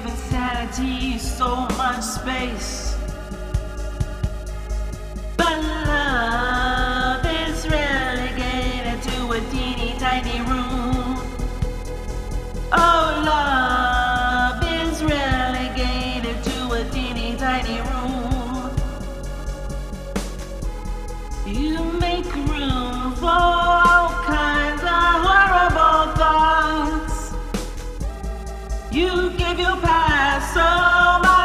You give insanity so much space. But love is relegated to a teeny tiny room. Oh, love is relegated to a teeny tiny room. You make room for You give your past so much.